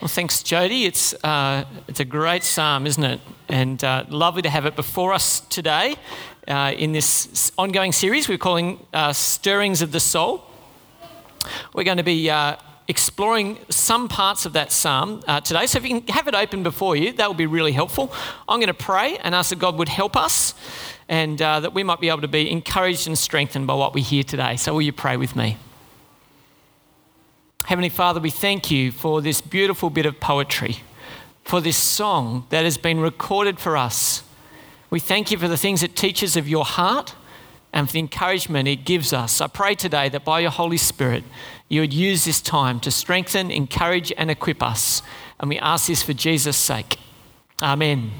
Well, thanks, Jody. It's, uh, it's a great psalm, isn't it? And uh, lovely to have it before us today uh, in this ongoing series we're calling uh, Stirrings of the Soul. We're going to be uh, exploring some parts of that psalm uh, today. So if you can have it open before you, that would be really helpful. I'm going to pray and ask that God would help us and that we might be able to be encouraged and strengthened by what we hear today. So will you pray with me? Heavenly Father, we thank you for this beautiful bit of poetry, for this song that has been recorded for us. We thank you for the things it teaches of your heart and for the encouragement it gives us. I pray today that by your Holy Spirit, you would use this time to strengthen, encourage, and equip us. And we ask this for Jesus' sake. Amen.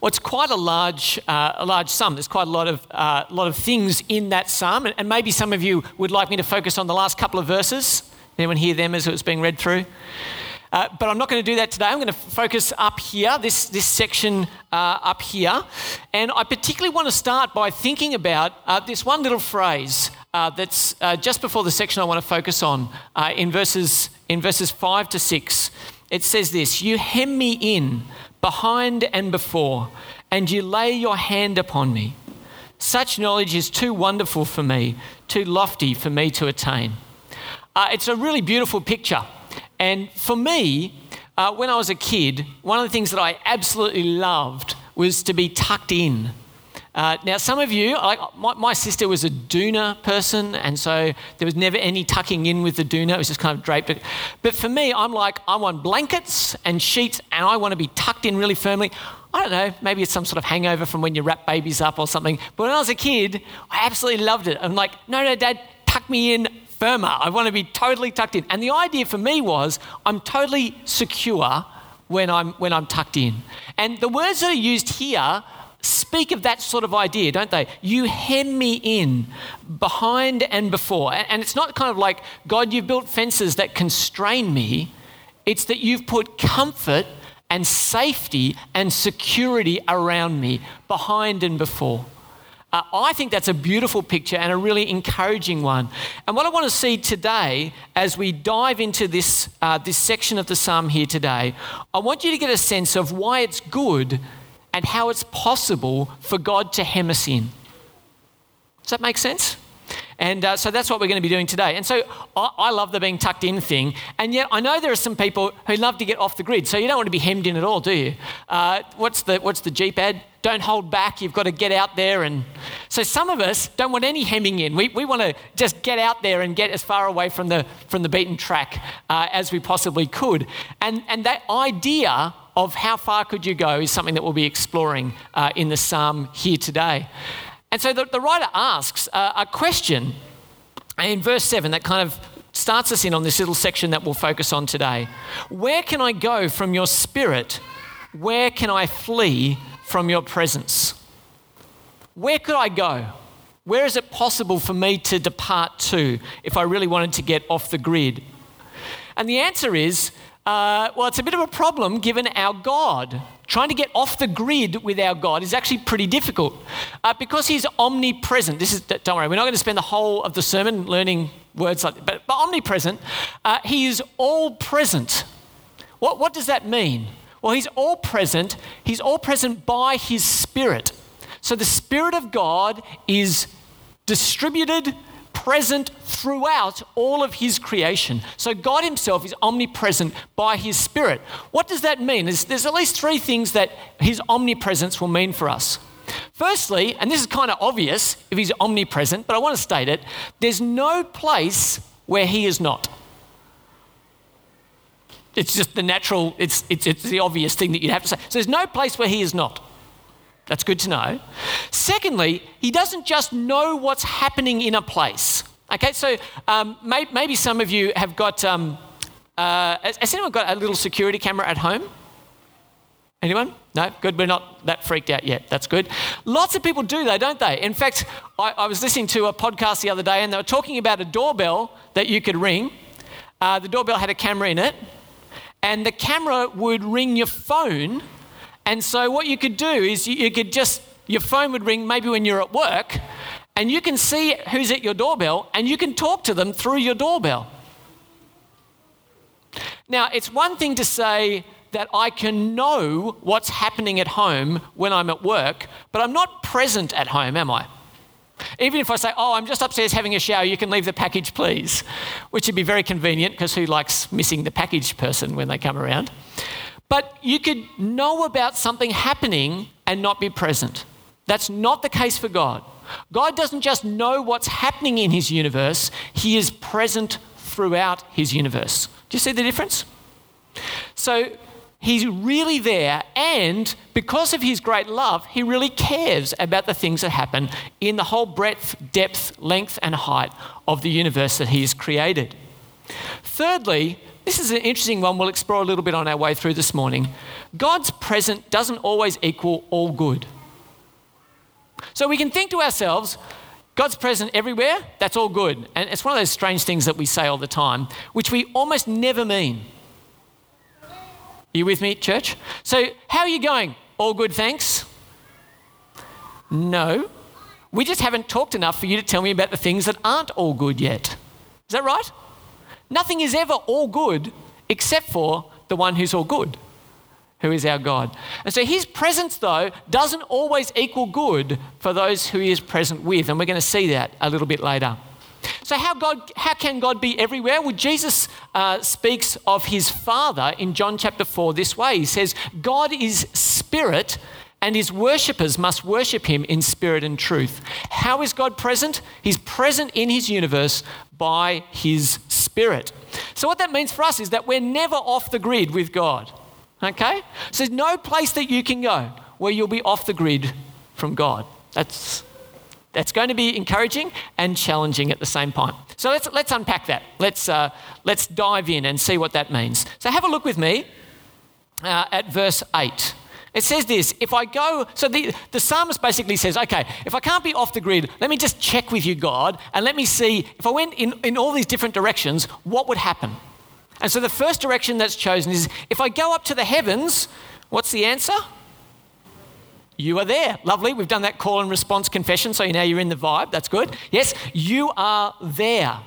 Well, it's quite a large, uh, a large psalm. There's quite a lot of, uh, lot of things in that psalm, and, maybe some of you would like me to focus on the last couple of verses. Anyone hear them as it was being read through? Uh, but I'm not going to do that today. I'm going to focus up here, this, this section uh, up here. And I particularly want to start by thinking about uh, this one little phrase uh, that's uh, just before the section I want to focus on uh, in, verses, in verses 5 to 6. It says this You hem me in behind and before, and you lay your hand upon me. Such knowledge is too wonderful for me, too lofty for me to attain. Uh, it's a really beautiful picture. And for me, uh, when I was a kid, one of the things that I absolutely loved was to be tucked in uh, now, some of you, like my, my, sister was a doona person, and so there was never any tucking in with the doona. It was just kind of draped. But for me, I'm like, I want blankets and sheets, and I want to be tucked in really firmly. I don't know, maybe it's some sort of hangover from when you wrap babies up or something. But when I was a kid, I absolutely loved it. I'm like, no, no, dad, tuck me in firmer. I want to be totally tucked in. And the idea for me was, I'm totally secure when I'm, when I'm tucked in. And the words that are used here speak of that sort of idea, don't they? You hem me in behind and before. And it's not kind of like, God, you've built fences that constrain me. It's that you've put comfort and safety and security around me, behind and before. Uh, I think that's a beautiful picture and a really encouraging one. And what I want to see today, as we dive into this, uh, this section of the psalm here today, I want you to get a sense of why it's good and how it's possible for God to hem us in. Does that make sense? And uh, so that's what we're going to be doing today. And so I, I, love the being tucked in thing. And yet I know there are some people who love to get off the grid. So you don't want to be hemmed in at all, do you? Uh, what's, the, what's the Jeep ad? Don't hold back. You've got to get out there. And so some of us don't want any hemming in. We, we want to just get out there and get as far away from the, from the beaten track uh, as we possibly could. And, and that idea of how far could you go is something that we'll be exploring uh, in the psalm here today. And so the, the writer asks uh, a question in verse 7 that kind of starts us in on this little section that we'll focus on today. Where can I go from your spirit? Where can I flee from your presence? Where could I go? Where is it possible for me to depart to if I really wanted to get off the grid? And the answer is uh, well, it's a bit of a problem given our God. Trying to get off the grid with our God is actually pretty difficult uh, because He's omnipresent. This is, don't worry, we're not going to spend the whole of the sermon learning words like that, but, but omnipresent, uh, He is all present. What, what does that mean? Well, He's all present, He's all present by His Spirit. So the Spirit of God is distributed present throughout all of his creation. So God himself is omnipresent by his spirit. What does that mean? There's, at least three things that his omnipresence will mean for us. Firstly, and this is kind of obvious if he's omnipresent, but I want to state it there's no place where he is not. It's just the natural, it's, it's, it's the obvious thing that you'd have to say. So there's no place where he is not. That's good to know. Secondly, he doesn't just know what's happening in a place. Okay, so um, may, maybe some of you have got. Um, uh, has anyone got a little security camera at home? Anyone? No? Good. We're not that freaked out yet. That's good. Lots of people do, though, don't they? In fact, I, I was listening to a podcast the other day and they were talking about a doorbell that you could ring. Uh, the doorbell had a camera in it, and the camera would ring your phone and so, what you could do is you, you could just, your phone would ring maybe when you're at work, and you can see who's at your doorbell, and you can talk to them through your doorbell. Now, it's one thing to say that I can know what's happening at home when I'm at work, but I'm not present at home, am I? Even if I say, oh, I'm just upstairs having a shower, you can leave the package, please, which would be very convenient because who likes missing the package person when they come around? But you could know about something happening and not be present. That's not the case for God. God doesn't just know what's happening in his universe, he is present throughout his universe. Do you see the difference? So he's really there, and because of his great love, he really cares about the things that happen in the whole breadth, depth, length, and height of the universe that he has created. Thirdly, this is an interesting one we'll explore a little bit on our way through this morning. God's present doesn't always equal all good. So we can think to ourselves, God's present everywhere, that's all good. And it's one of those strange things that we say all the time, which we almost never mean. Are you with me, church? So, how are you going? All good, thanks? No. We just haven't talked enough for you to tell me about the things that aren't all good yet. Is that right? Nothing is ever all good except for the one who's all good who is our God. And so his presence, though, doesn't always equal good for those who he is present with. And we're going to see that a little bit later. So, how, God, how can God be everywhere? Well, Jesus uh, speaks of his Father in John chapter 4 this way He says, God is spirit, and his worshippers must worship him in spirit and truth. How is God present? He's present in his universe by his spirit. So, what that means for us is that we're never off the grid with God. Okay? So there's no place that you can go where you'll be off the grid from God. That's, that's going to be encouraging and challenging at the same time. So let's, let's unpack that. Let's, uh, let's dive in and see what that means. So have a look with me uh, at verse 8. It says this if I go, so the, the psalmist basically says, okay, if I can't be off the grid, let me just check with you, God, and let me see if I went in, in all these different directions, what would happen? And so the first direction that's chosen is if I go up to the heavens, what's the answer? You are there. Lovely. We've done that call and response confession, so now you're in the vibe. That's good. Yes, you are there.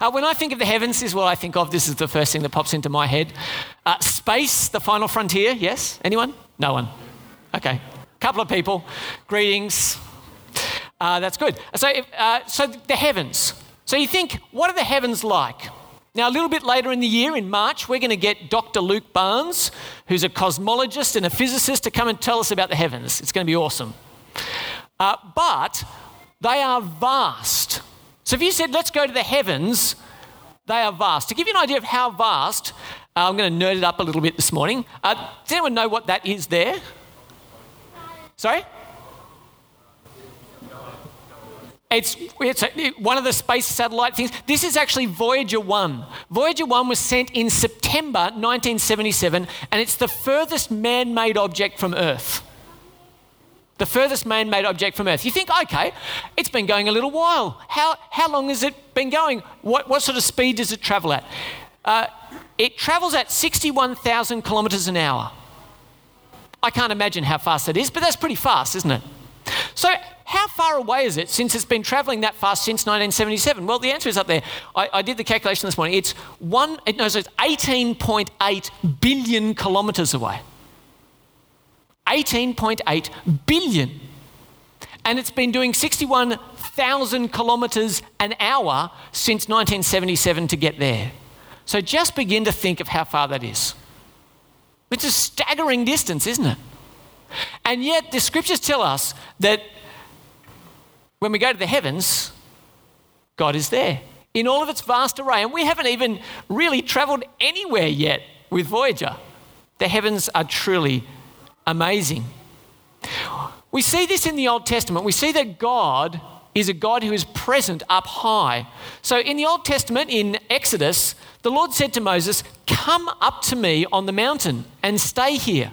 Uh, when I think of the heavens, is what I think of. This is the first thing that pops into my head. Uh, space, the final frontier. Yes? Anyone? No one. Okay. A couple of people. Greetings. Uh, that's good. So, uh, so the heavens. So you think, what are the heavens like? Now, a little bit later in the year, in March, we're going to get Dr. Luke Barnes, who's a cosmologist and a physicist, to come and tell us about the heavens. It's going to be awesome. Uh, but they are vast. So if you said, let's go to the heavens, they are vast. To give you an idea of how vast, uh, I'm going to nerd it up a little bit this morning. Uh, does anyone know what that is there? Sorry? It's, it's a, one of the space satellite things. This is actually Voyager 1. Voyager 1 was sent in September 1977, and it's the furthest man made object from Earth. The furthest man made object from Earth. You think, okay, it's been going a little while. How, how long has it been going? What, what sort of speed does it travel at? Uh, it travels at 61,000 kilometres an hour. I can't imagine how fast that is, but that's pretty fast, isn't it? So, how far away is it since it's been travelling that fast since 1977? Well, the answer is up there. I, I did the calculation this morning. It's one. It, no, so it's 18.8 billion kilometres away. 18.8 billion. And it's been doing 61,000 kilometres an hour since 1977 to get there. So just begin to think of how far that is. It's a staggering distance, isn't it? And yet, the scriptures tell us that when we go to the heavens, God is there in all of its vast array. And we haven't even really traveled anywhere yet with Voyager. The heavens are truly amazing. We see this in the Old Testament. We see that God is a God who is present up high. So in the Old Testament, in Exodus, the Lord said to Moses, Come up to me on the mountain and stay here,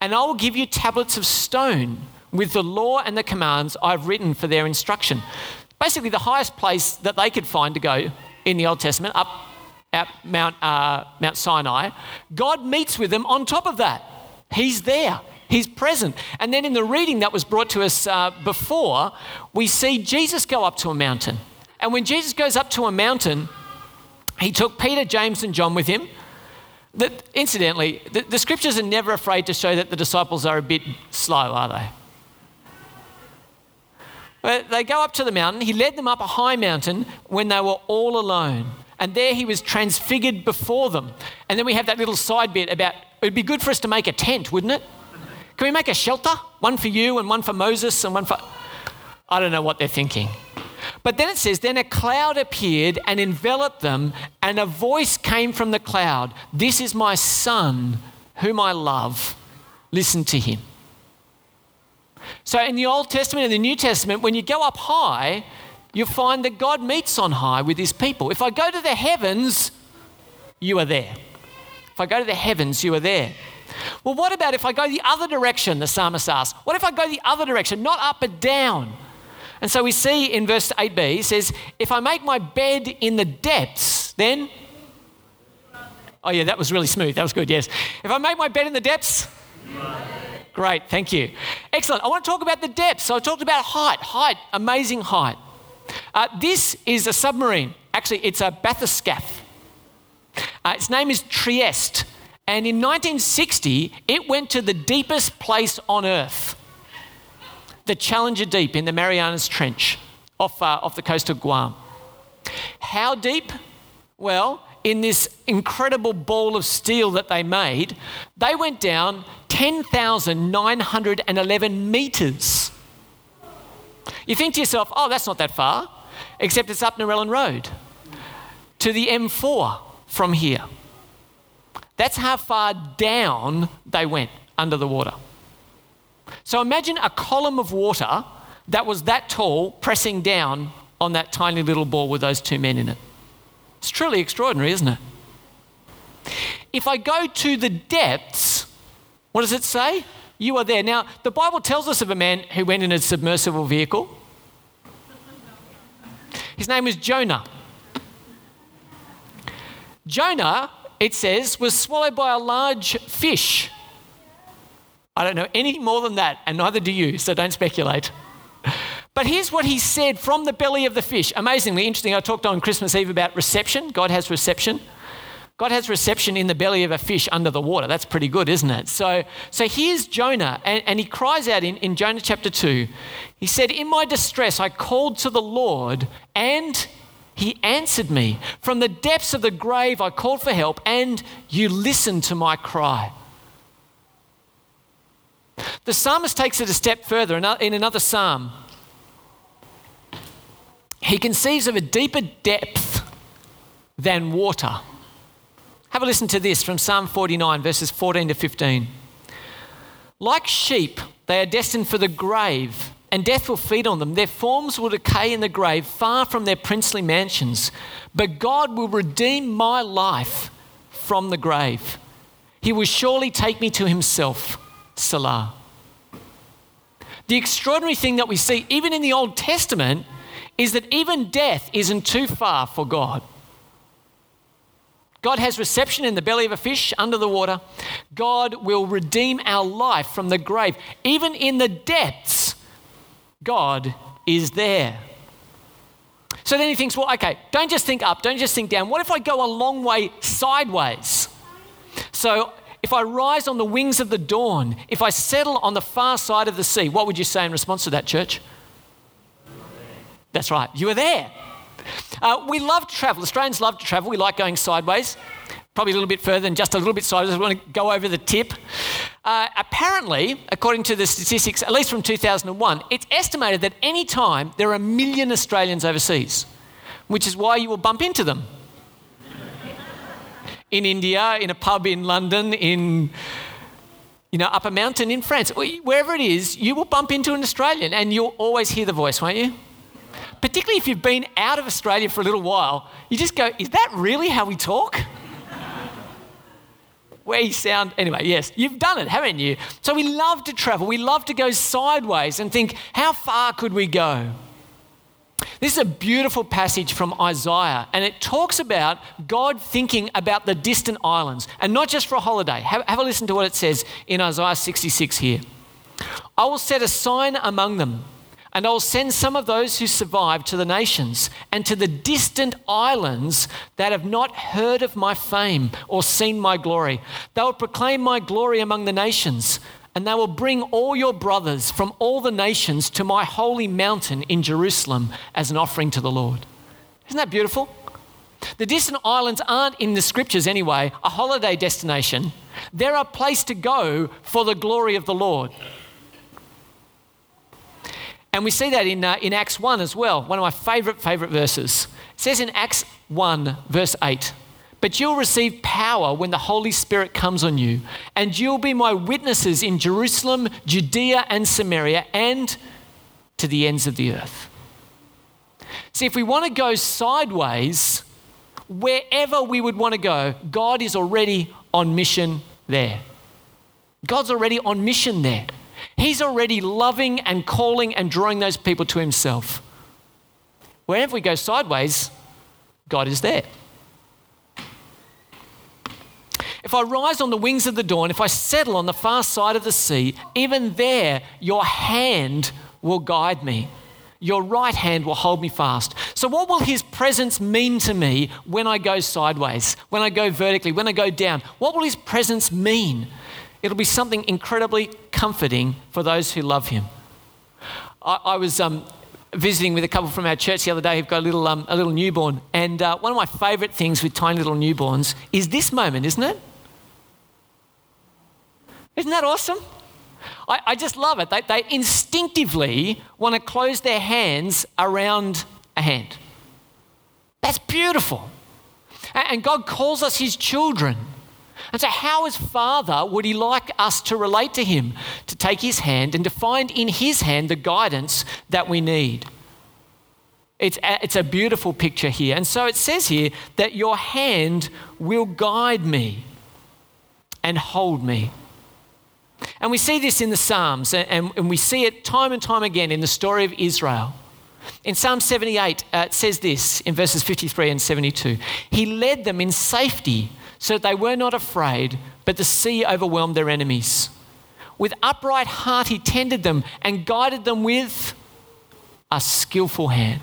and I will give you tablets of stone with the law and the commands I've written for their instruction. Basically, the highest place that they could find to go in the Old Testament, up at Mount, uh, Mount Sinai, God meets with them on top of that. He's there. He's present. And then in the reading that was brought to us uh, before, we see Jesus go up to a mountain. And when Jesus goes up to a mountain, he took Peter, James, and John with him. The, incidentally, the, the scriptures are never afraid to show that the disciples are a bit slow, are they? But they go up to the mountain. He led them up a high mountain when they were all alone. And there he was transfigured before them. And then we have that little side bit about it'd be good for us to make a tent, wouldn't it? Can we make a shelter? One for you and one for Moses and one for. I don't know what they're thinking. But then it says, Then a cloud appeared and enveloped them, and a voice came from the cloud This is my son, whom I love. Listen to him. So in the Old Testament and the New Testament, when you go up high, you find that God meets on high with his people. If I go to the heavens, you are there. If I go to the heavens, you are there. Well, what about if I go the other direction, the psalmist asks? What if I go the other direction, not up but down? And so we see in verse 8b, he says, If I make my bed in the depths, then. Oh, yeah, that was really smooth. That was good, yes. If I make my bed in the depths. Great, thank you. Excellent. I want to talk about the depths. So I talked about height, height, amazing height. Uh, this is a submarine. Actually, it's a bathyscaphe. Its name is Trieste. And in 1960, it went to the deepest place on Earth, the Challenger Deep in the Marianas Trench off, uh, off the coast of Guam. How deep? Well, in this incredible ball of steel that they made, they went down 10,911 meters. You think to yourself, oh, that's not that far, except it's up Narellan Road to the M4 from here. That's how far down they went under the water. So imagine a column of water that was that tall pressing down on that tiny little ball with those two men in it. It's truly extraordinary, isn't it? If I go to the depths, what does it say? You are there. Now, the Bible tells us of a man who went in a submersible vehicle. His name was Jonah. Jonah, it says, was swallowed by a large fish. I don't know any more than that, and neither do you, so don't speculate. But here's what he said from the belly of the fish. Amazingly interesting. I talked on Christmas Eve about reception. God has reception. God has reception in the belly of a fish under the water. That's pretty good, isn't it? So, so here's Jonah, and, and he cries out in, in Jonah chapter 2. He said, In my distress, I called to the Lord, and he answered me. From the depths of the grave, I called for help, and you listened to my cry. The psalmist takes it a step further in another psalm. He conceives of a deeper depth than water. Have a listen to this from Psalm 49, verses 14 to 15. Like sheep, they are destined for the grave, and death will feed on them. Their forms will decay in the grave, far from their princely mansions. But God will redeem my life from the grave. He will surely take me to himself. Selah. The extraordinary thing that we see, even in the Old Testament, is that even death isn't too far for God. God has reception in the belly of a fish under the water. God will redeem our life from the grave. Even in the depths, God is there. So then he thinks, well, okay, don't just think up, don't just think down. What if I go a long way sideways? So if I rise on the wings of the dawn, if I settle on the far side of the sea, what would you say in response to that, church? That's right, you are there. Uh, we love to travel. Australians love to travel. We like going sideways, probably a little bit further than just a little bit sideways. just want to go over the tip. Uh, apparently, according to the statistics, at least from 2001, it's estimated that any time there are a million Australians overseas, which is why you will bump into them. in India, in a pub in London, in you know, up a mountain in France, wherever it is, you will bump into an Australian and you'll always hear the voice, won't you? particularly if you've been out of Australia for a little while, you just go, is that really how we talk? We sound, anyway, yes, you've done it, haven't you? So we love to travel, we love to go sideways and think, how far could we go? This is a beautiful passage from Isaiah, and it talks about God thinking about the distant islands, and not just for a holiday. Have, have a listen to what it says in Isaiah 66 here. I will set a sign among them And I will send some of those who survive to the nations and to the distant islands that have not heard of my fame or seen my glory. They will proclaim my glory among the nations, and they will bring all your brothers from all the nations to my holy mountain in Jerusalem as an offering to the Lord. Isn't that beautiful? The distant islands aren't in the scriptures anyway, a holiday destination. They're a place to go for the glory of the Lord. And we see that in, uh, in Acts 1 as well, one of my favorite, favorite verses. It says in Acts 1, verse 8, But you'll receive power when the Holy Spirit comes on you, and you'll be my witnesses in Jerusalem, Judea, and Samaria, and to the ends of the earth. See, if we want to go sideways, wherever we would want to go, God is already on mission there. God's already on mission there. He's already loving and calling and drawing those people to Himself. Wherever we go sideways, God is there. If I rise on the wings of the dawn, if I settle on the far side of the sea, even there your hand will guide me. Your right hand will hold me fast. So, what will his presence mean to me when I go sideways, when I go vertically, when I go down? What will his presence mean? It'll be something incredibly comforting for those who love him. I, I was um, visiting with a couple from our church the other day who've got a little, um, a little newborn. And uh, one of my favourite things with tiny little newborns is this moment, isn't it? Isn't that awesome? I, I just love it. They, they instinctively want to close their hands around a hand. That's beautiful. And God calls us his children. And so, how, as Father, would He like us to relate to Him, to take His hand and to find in His hand the guidance that we need? It's a, it's a beautiful picture here. And so it says here that your hand will guide me and hold me. And we see this in the Psalms, and, and we see it time and time again in the story of Israel. In Psalm 78, uh, it says this in verses 53 and 72 He led them in safety so that they were not afraid, but the sea overwhelmed their enemies. With upright heart, he tended them and guided them with a skillful hand.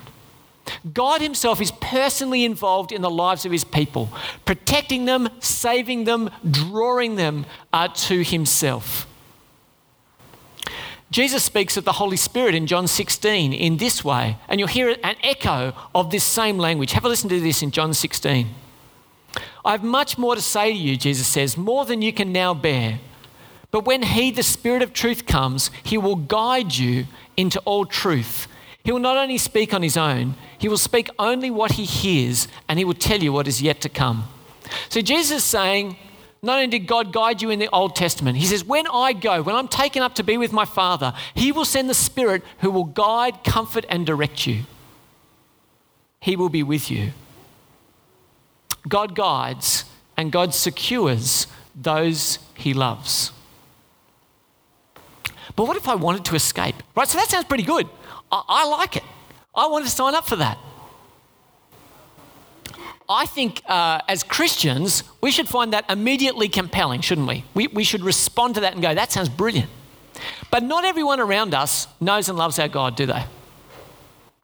God Himself is personally involved in the lives of His people, protecting them, saving them, drawing them uh, to Himself. Jesus speaks of the Holy Spirit in John 16 in this way, and you'll hear an echo of this same language. Have a listen to this in John 16. I have much more to say to you, Jesus says, more than you can now bear. But when He, the Spirit of truth, comes, He will guide you into all truth. He will not only speak on His own, He will speak only what He hears, and He will tell you what is yet to come. So Jesus is saying, not only did God guide you in the Old Testament, He says, when I go, when I'm taken up to be with my Father, He will send the Spirit who will guide, comfort, and direct you. He will be with you. God guides and God secures those he loves. But what if I wanted to escape? Right, so that sounds pretty good. I, I like it. I want to sign up for that. I think uh, as Christians, we should find that immediately compelling, shouldn't we? we? We should respond to that and go, that sounds brilliant. But not everyone around us knows and loves our God, do they?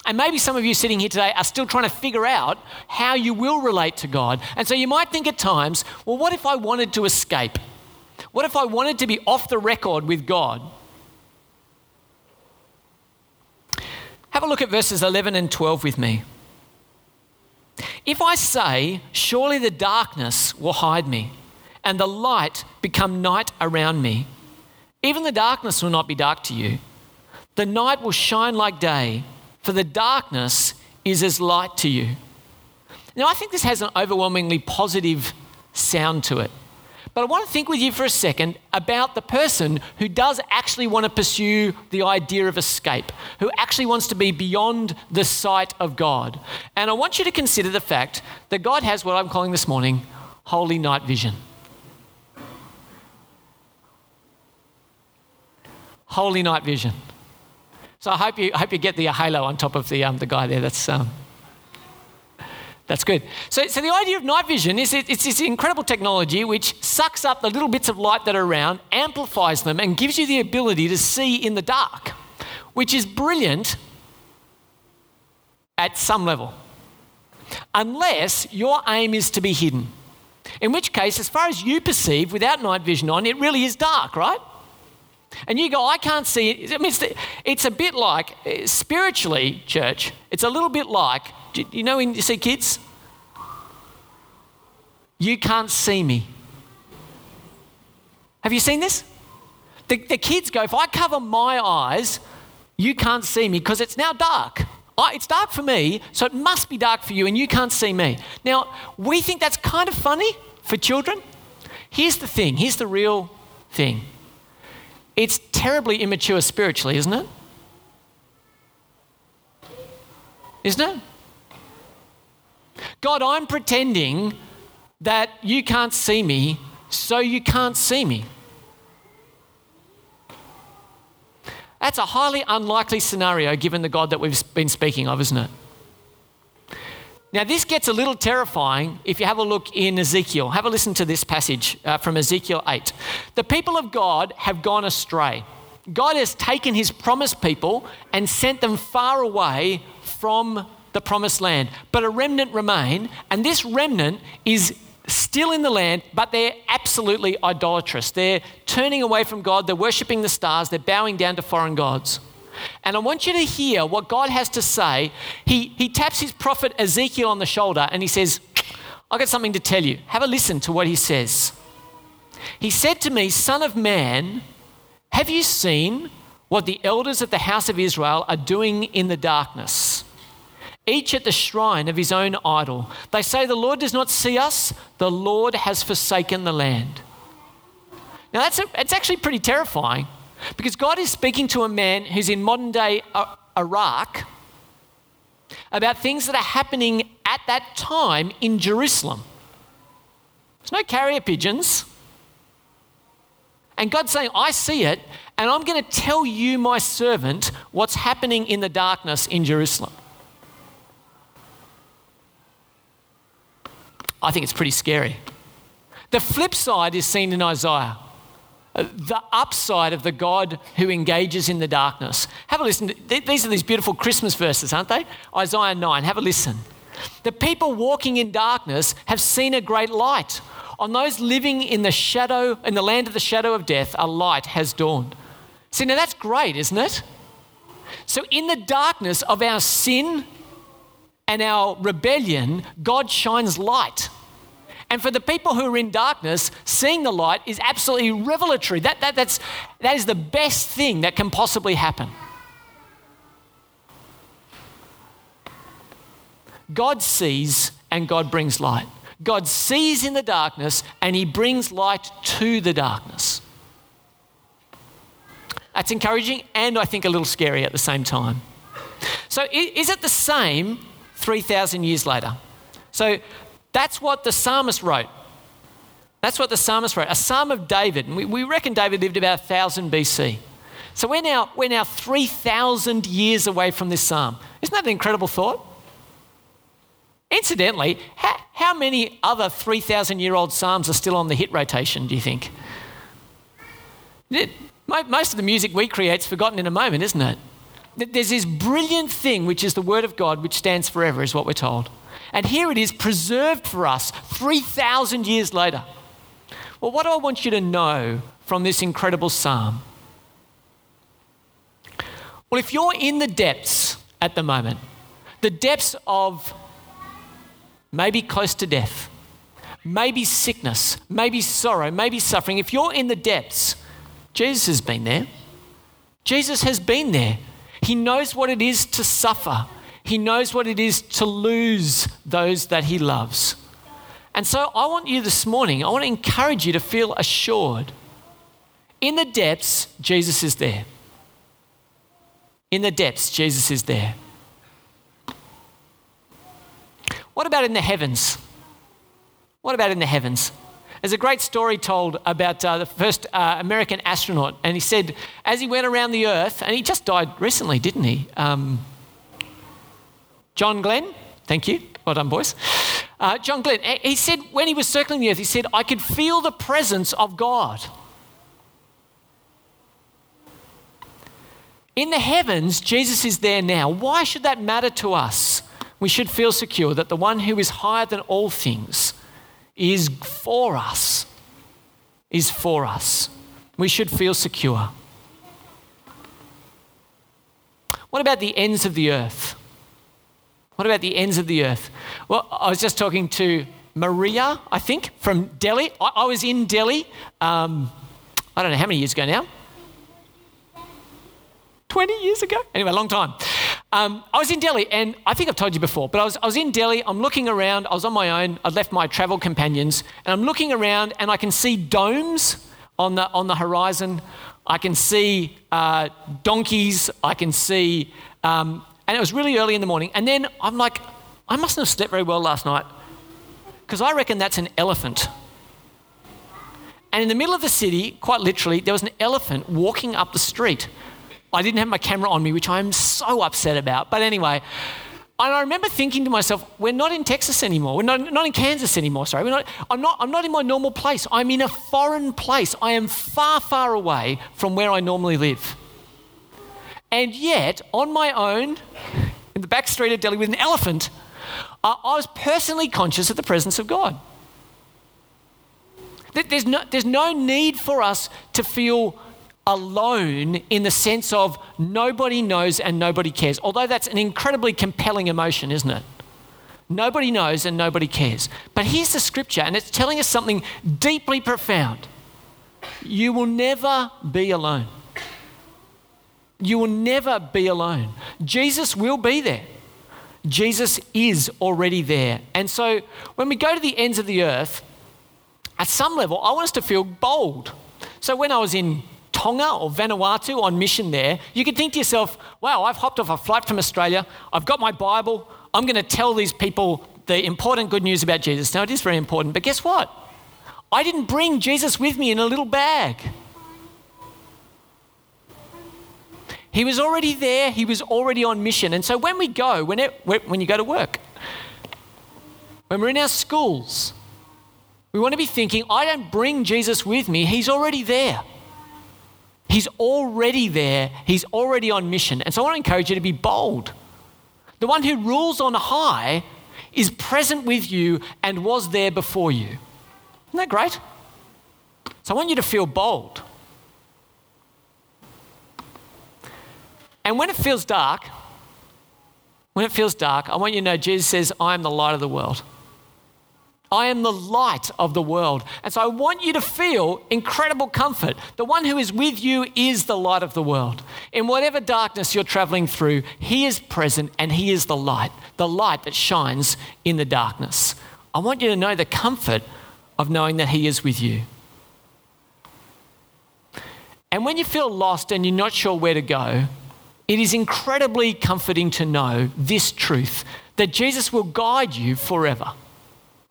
And maybe some of you sitting here today are still trying to figure out how you will relate to God. And so you might think at times, well, what if I wanted to escape? What if I wanted to be off the record with God? Have a look at verses 11 and 12 with me. If I say, Surely the darkness will hide me, and the light become night around me, even the darkness will not be dark to you. The night will shine like day for the darkness is as light to you. Now, I think this has an overwhelmingly positive sound to it. But I want to think with you for a second about the person who does actually want to pursue the idea of escape, who actually wants to be beyond the sight of God. And I want you to consider the fact that God has what I'm calling this morning holy night vision. Holy night vision. So I hope you, I hope you get the halo on top of the, um, the guy there. That's, um, that's good. So, so the idea of night vision is it, it's this incredible technology which sucks up the little bits of light that are around, amplifies them, and gives you the ability to see in the dark. which is brilliant at some level, unless your aim is to be hidden. In which case, as far as you perceive without night vision on, it really is dark, right? And you go, I can't see it. I mean, it's, it's a bit like, eh, spiritually, church, it's a little bit like, you know when you see kids? You can't see me. Have you seen this? The, the kids go, if I cover my eyes, you can't see me because it's now dark. it's dark for me, so it must be dark for you, and you can't see me. Now, we think that's kind of funny for children. Here's the thing here's the real thing it's terribly immature spiritually, isn't it? Isn't it? God, I'm pretending that you can't see me, so you can't see me. That's a highly unlikely scenario given the God that we've been speaking of, isn't it? Now, this gets a little terrifying if you have a look in Ezekiel. Have a listen to this passage uh, from Ezekiel 8. The people of God have gone astray. God has taken his promised people and sent them far away from the promised land. But a remnant remain, and this remnant is still in the land, but they're absolutely idolatrous. They're turning away from God, they're worshipping the stars, they're bowing down to foreign gods. And I want you to hear what God has to say. He, he taps his prophet Ezekiel on the shoulder and he says, I've got something to tell you. Have a listen to what he says. He said to me, Son of man, have you seen what the elders of the house of Israel are doing in the darkness? each at the shrine of his own idol. They say, The Lord does not see us, the Lord has forsaken the land. Now, that's a, it's actually pretty terrifying because God is speaking to a man who's in modern day uh, Iraq about things that are happening at that time in Jerusalem. There's no carrier pigeons. And God's saying, I see it, and I'm going to tell you, my servant, what's happening in the darkness in Jerusalem. I think it's pretty scary. The flip side is seen in Isaiah. Uh, the upside of the God who engages in the darkness. Have a listen. These are these beautiful Christmas verses, aren't they? Isaiah 9. Have a listen. The people walking in darkness have seen a great light. On those living in the shadow, in the land of the shadow of death, a light has dawned. See, now that's great, isn't it? So, in the darkness of our sin and our rebellion, God shines light. And for the people who are in darkness, seeing the light is absolutely revelatory. That, that, that's, that is the best thing that can possibly happen. God sees and God brings light. God sees in the darkness and he brings light to the darkness. That's encouraging and I think a little scary at the same time. So, is it the same 3,000 years later. So that's what the psalmist wrote. That's what the psalmist wrote. A psalm of David. And we, we reckon David lived about 1000 BC. So we're now, we're now 3,000 years away from this psalm. Isn't that an incredible thought? Incidentally, how, how many other 3,000 year old psalms are still on the hit rotation, do you think? Most of the music we create is forgotten in a moment, isn't it? there's this brilliant thing, which is the Word of God, which stands forever, is what we're told. And here it is, preserved for us 3,000 years later. Well, what do I want you to know from this incredible psalm? Well, if you're in the depths at the moment, the depths of maybe close to death, maybe sickness, maybe sorrow, maybe suffering, if you're in the depths, Jesus has been there. Jesus has been there. He knows what it is to suffer. He knows what it is to lose those that he loves. And so I want you this morning, I want to encourage you to feel assured. In the depths, Jesus is there. In the depths, Jesus is there. What about in the heavens? What about in the heavens? There's a great story told about uh, the first uh, American astronaut, and he said, as he went around the Earth, and he just died recently, didn't he? Um, John Glenn, thank you. Well done, boys. Uh, John Glenn, he said, when he was circling the Earth, he said, I could feel the presence of God. In the heavens, Jesus is there now. Why should that matter to us? We should feel secure that the one who is higher than all things is for us. Is for us. We should feel secure. What about the ends of the earth? What about the ends of the earth? Well, I was just talking to Maria, I think, from Delhi. I, I was in Delhi, um, I don't know how many years ago now. 20 years ago? Anyway, long time. Um, I was in Delhi, and I think I've told you before, but I was, I was in Delhi. I'm looking around. I was on my own. I'd left my travel companions, and I'm looking around, and I can see domes on the, on the horizon. I can see uh, donkeys. I can see, um, and it was really early in the morning. And then I'm like, I mustn't have slept very well last night because I reckon that's an elephant. And in the middle of the city, quite literally, there was an elephant walking up the street. I didn't have my camera on me, which I'm so upset about. But anyway, and I remember thinking to myself, we're not in Texas anymore. We're not, not in Kansas anymore, sorry. We're not, I'm, not, I'm not in my normal place. I'm in a foreign place. I am far, far away from where I normally live. And yet, on my own, in the back street of Delhi with an elephant, I, was personally conscious of the presence of God. There's no, there's no need for us to feel alone in the sense of nobody knows and nobody cares. Although that's an incredibly compelling emotion, isn't it? Nobody knows and nobody cares. But here's the scripture, and it's telling us something deeply profound. You will never be alone. You will never be alone. Jesus will be there. Jesus is already there. And so when we go to the ends of the earth, at some level, I want us to feel bold. So when I was in Tonga or Vanuatu on mission there, you could think to yourself, wow, I've hopped off a flight from Australia, I've got my Bible, I'm going to tell these people the important good news about Jesus. Now, it is very important, but guess what? I didn't bring Jesus with me in a little bag. He was already there, he was already on mission. And so when we go, when, it, when you go to work, when we're in our schools, we want to be thinking, I don't bring Jesus with me, he's already there. He's already there, he's already on mission. And so I want to encourage you to be bold. The one who rules on high is present with you and was there before you. Isn't that great? So I want you to feel bold. And when it feels dark, when it feels dark, I want you to know Jesus says, I am the light of the world. I am the light of the world. And so I want you to feel incredible comfort. The one who is with you is the light of the world. In whatever darkness you're traveling through, He is present and He is the light, the light that shines in the darkness. I want you to know the comfort of knowing that He is with you. And when you feel lost and you're not sure where to go, it is incredibly comforting to know this truth that Jesus will guide you forever,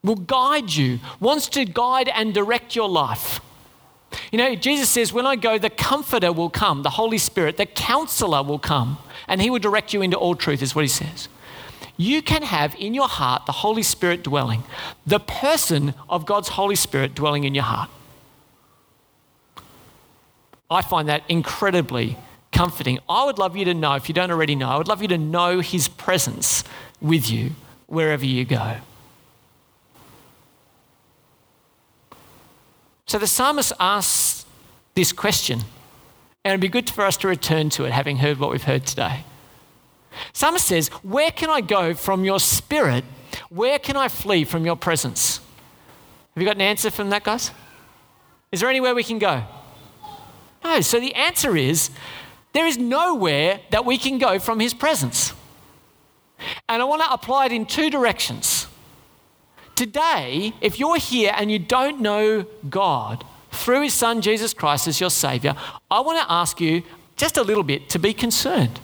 will guide you, wants to guide and direct your life. You know, Jesus says, When I go, the Comforter will come, the Holy Spirit, the Counselor will come, and He will direct you into all truth, is what He says. You can have in your heart the Holy Spirit dwelling, the person of God's Holy Spirit dwelling in your heart. I find that incredibly comforting. I would love you to know, if you don't already know, I would love you to know His presence with you wherever you go. So the psalmist asks this question, and it'd be good for us to return to it, having heard what we've heard today. Psalmist says, Where can I go from your spirit? Where can I flee from your presence? Have you got an answer from that, guys? Is there anywhere we can go? No. So the answer is there is nowhere that we can go from his presence. And I want to apply it in two directions. Today, if you're here and you don't know God through his son Jesus Christ as your Savior, I want to ask you just a little bit to be concerned.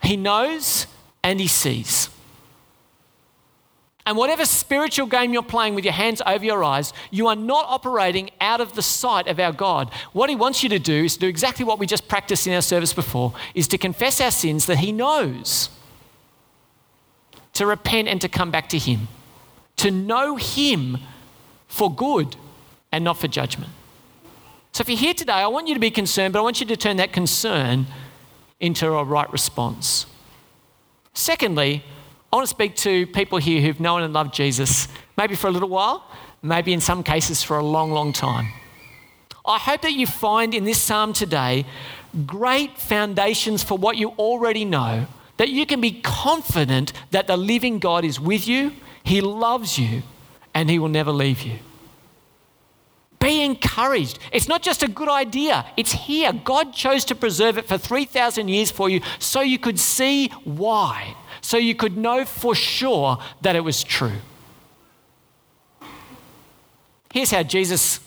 He knows and he sees. And whatever spiritual game you're playing with your hands over your eyes, you are not operating out of the sight of our God. What He wants you to do is to do exactly what we just practiced in our service before, is to confess our sins that He knows, to repent and to come back to Him, to know Him for good and not for judgment. So if you're here today, I want you to be concerned, but I want you to turn that concern into a right response. Secondly, I want to speak to people here who've known and loved Jesus, maybe for a little while, maybe in some cases for a long, long time. I hope that you find in this psalm today great foundations for what you already know, that you can be confident that the living God is with you, He loves you, and He will never leave you. Be encouraged. It's not just a good idea, it's here. God chose to preserve it for 3,000 years for you so you could see why, so you could know for sure that it was true. Here's how Jesus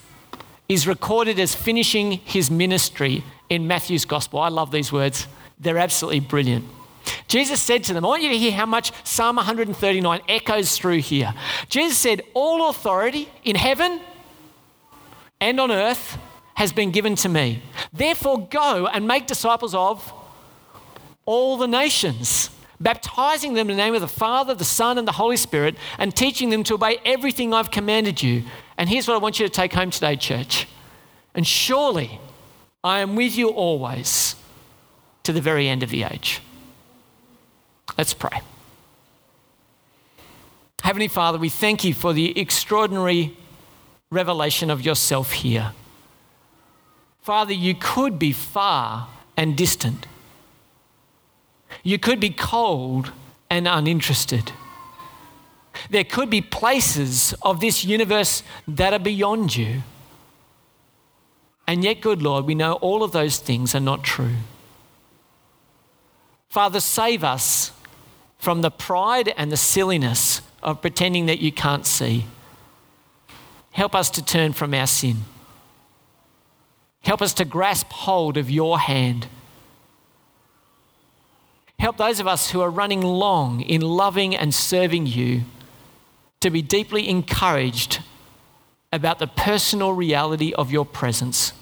is recorded as finishing his ministry in Matthew's gospel. I love these words, they're absolutely brilliant. Jesus said to them, I want you to hear how much Psalm 139 echoes through here. Jesus said, All authority in heaven and on earth has been given to me. Therefore, go and make disciples of all the nations, baptizing them in the name of the Father, the Son, and the Holy Spirit, and teaching them to obey everything I've commanded you. And here's what I want you to take home today, church. And surely I am with you always to the very end of the age. Let's pray. Heavenly Father, we thank you for the extraordinary revelation of yourself here. Father, you could be far and distant. You could be cold and uninterested. There could be places of this universe that are beyond you. And yet, good Lord, we know all of those things are not true. Father, save us from the pride and the silliness of pretending that you can't see. Help us to turn from our sin. Help us to grasp hold of your hand. Help those of us who are running long in loving and serving you to be deeply encouraged about the personal reality of your presence.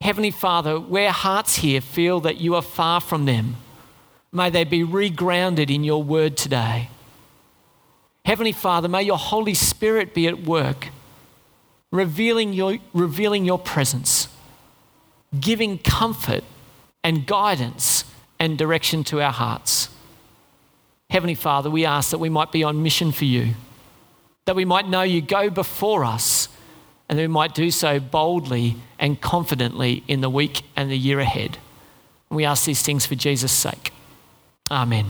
Heavenly Father, where hearts here feel that you are far from them, may they be regrounded in your word today. Heavenly Father, may your Holy Spirit be at work, revealing your, revealing your presence, giving comfort and guidance and direction to our hearts. Heavenly Father, we ask that we might be on mission for you, that we might know you go before us, and that we might do so boldly and confidently in the week and the year ahead. We ask these things for Jesus' sake. Amen.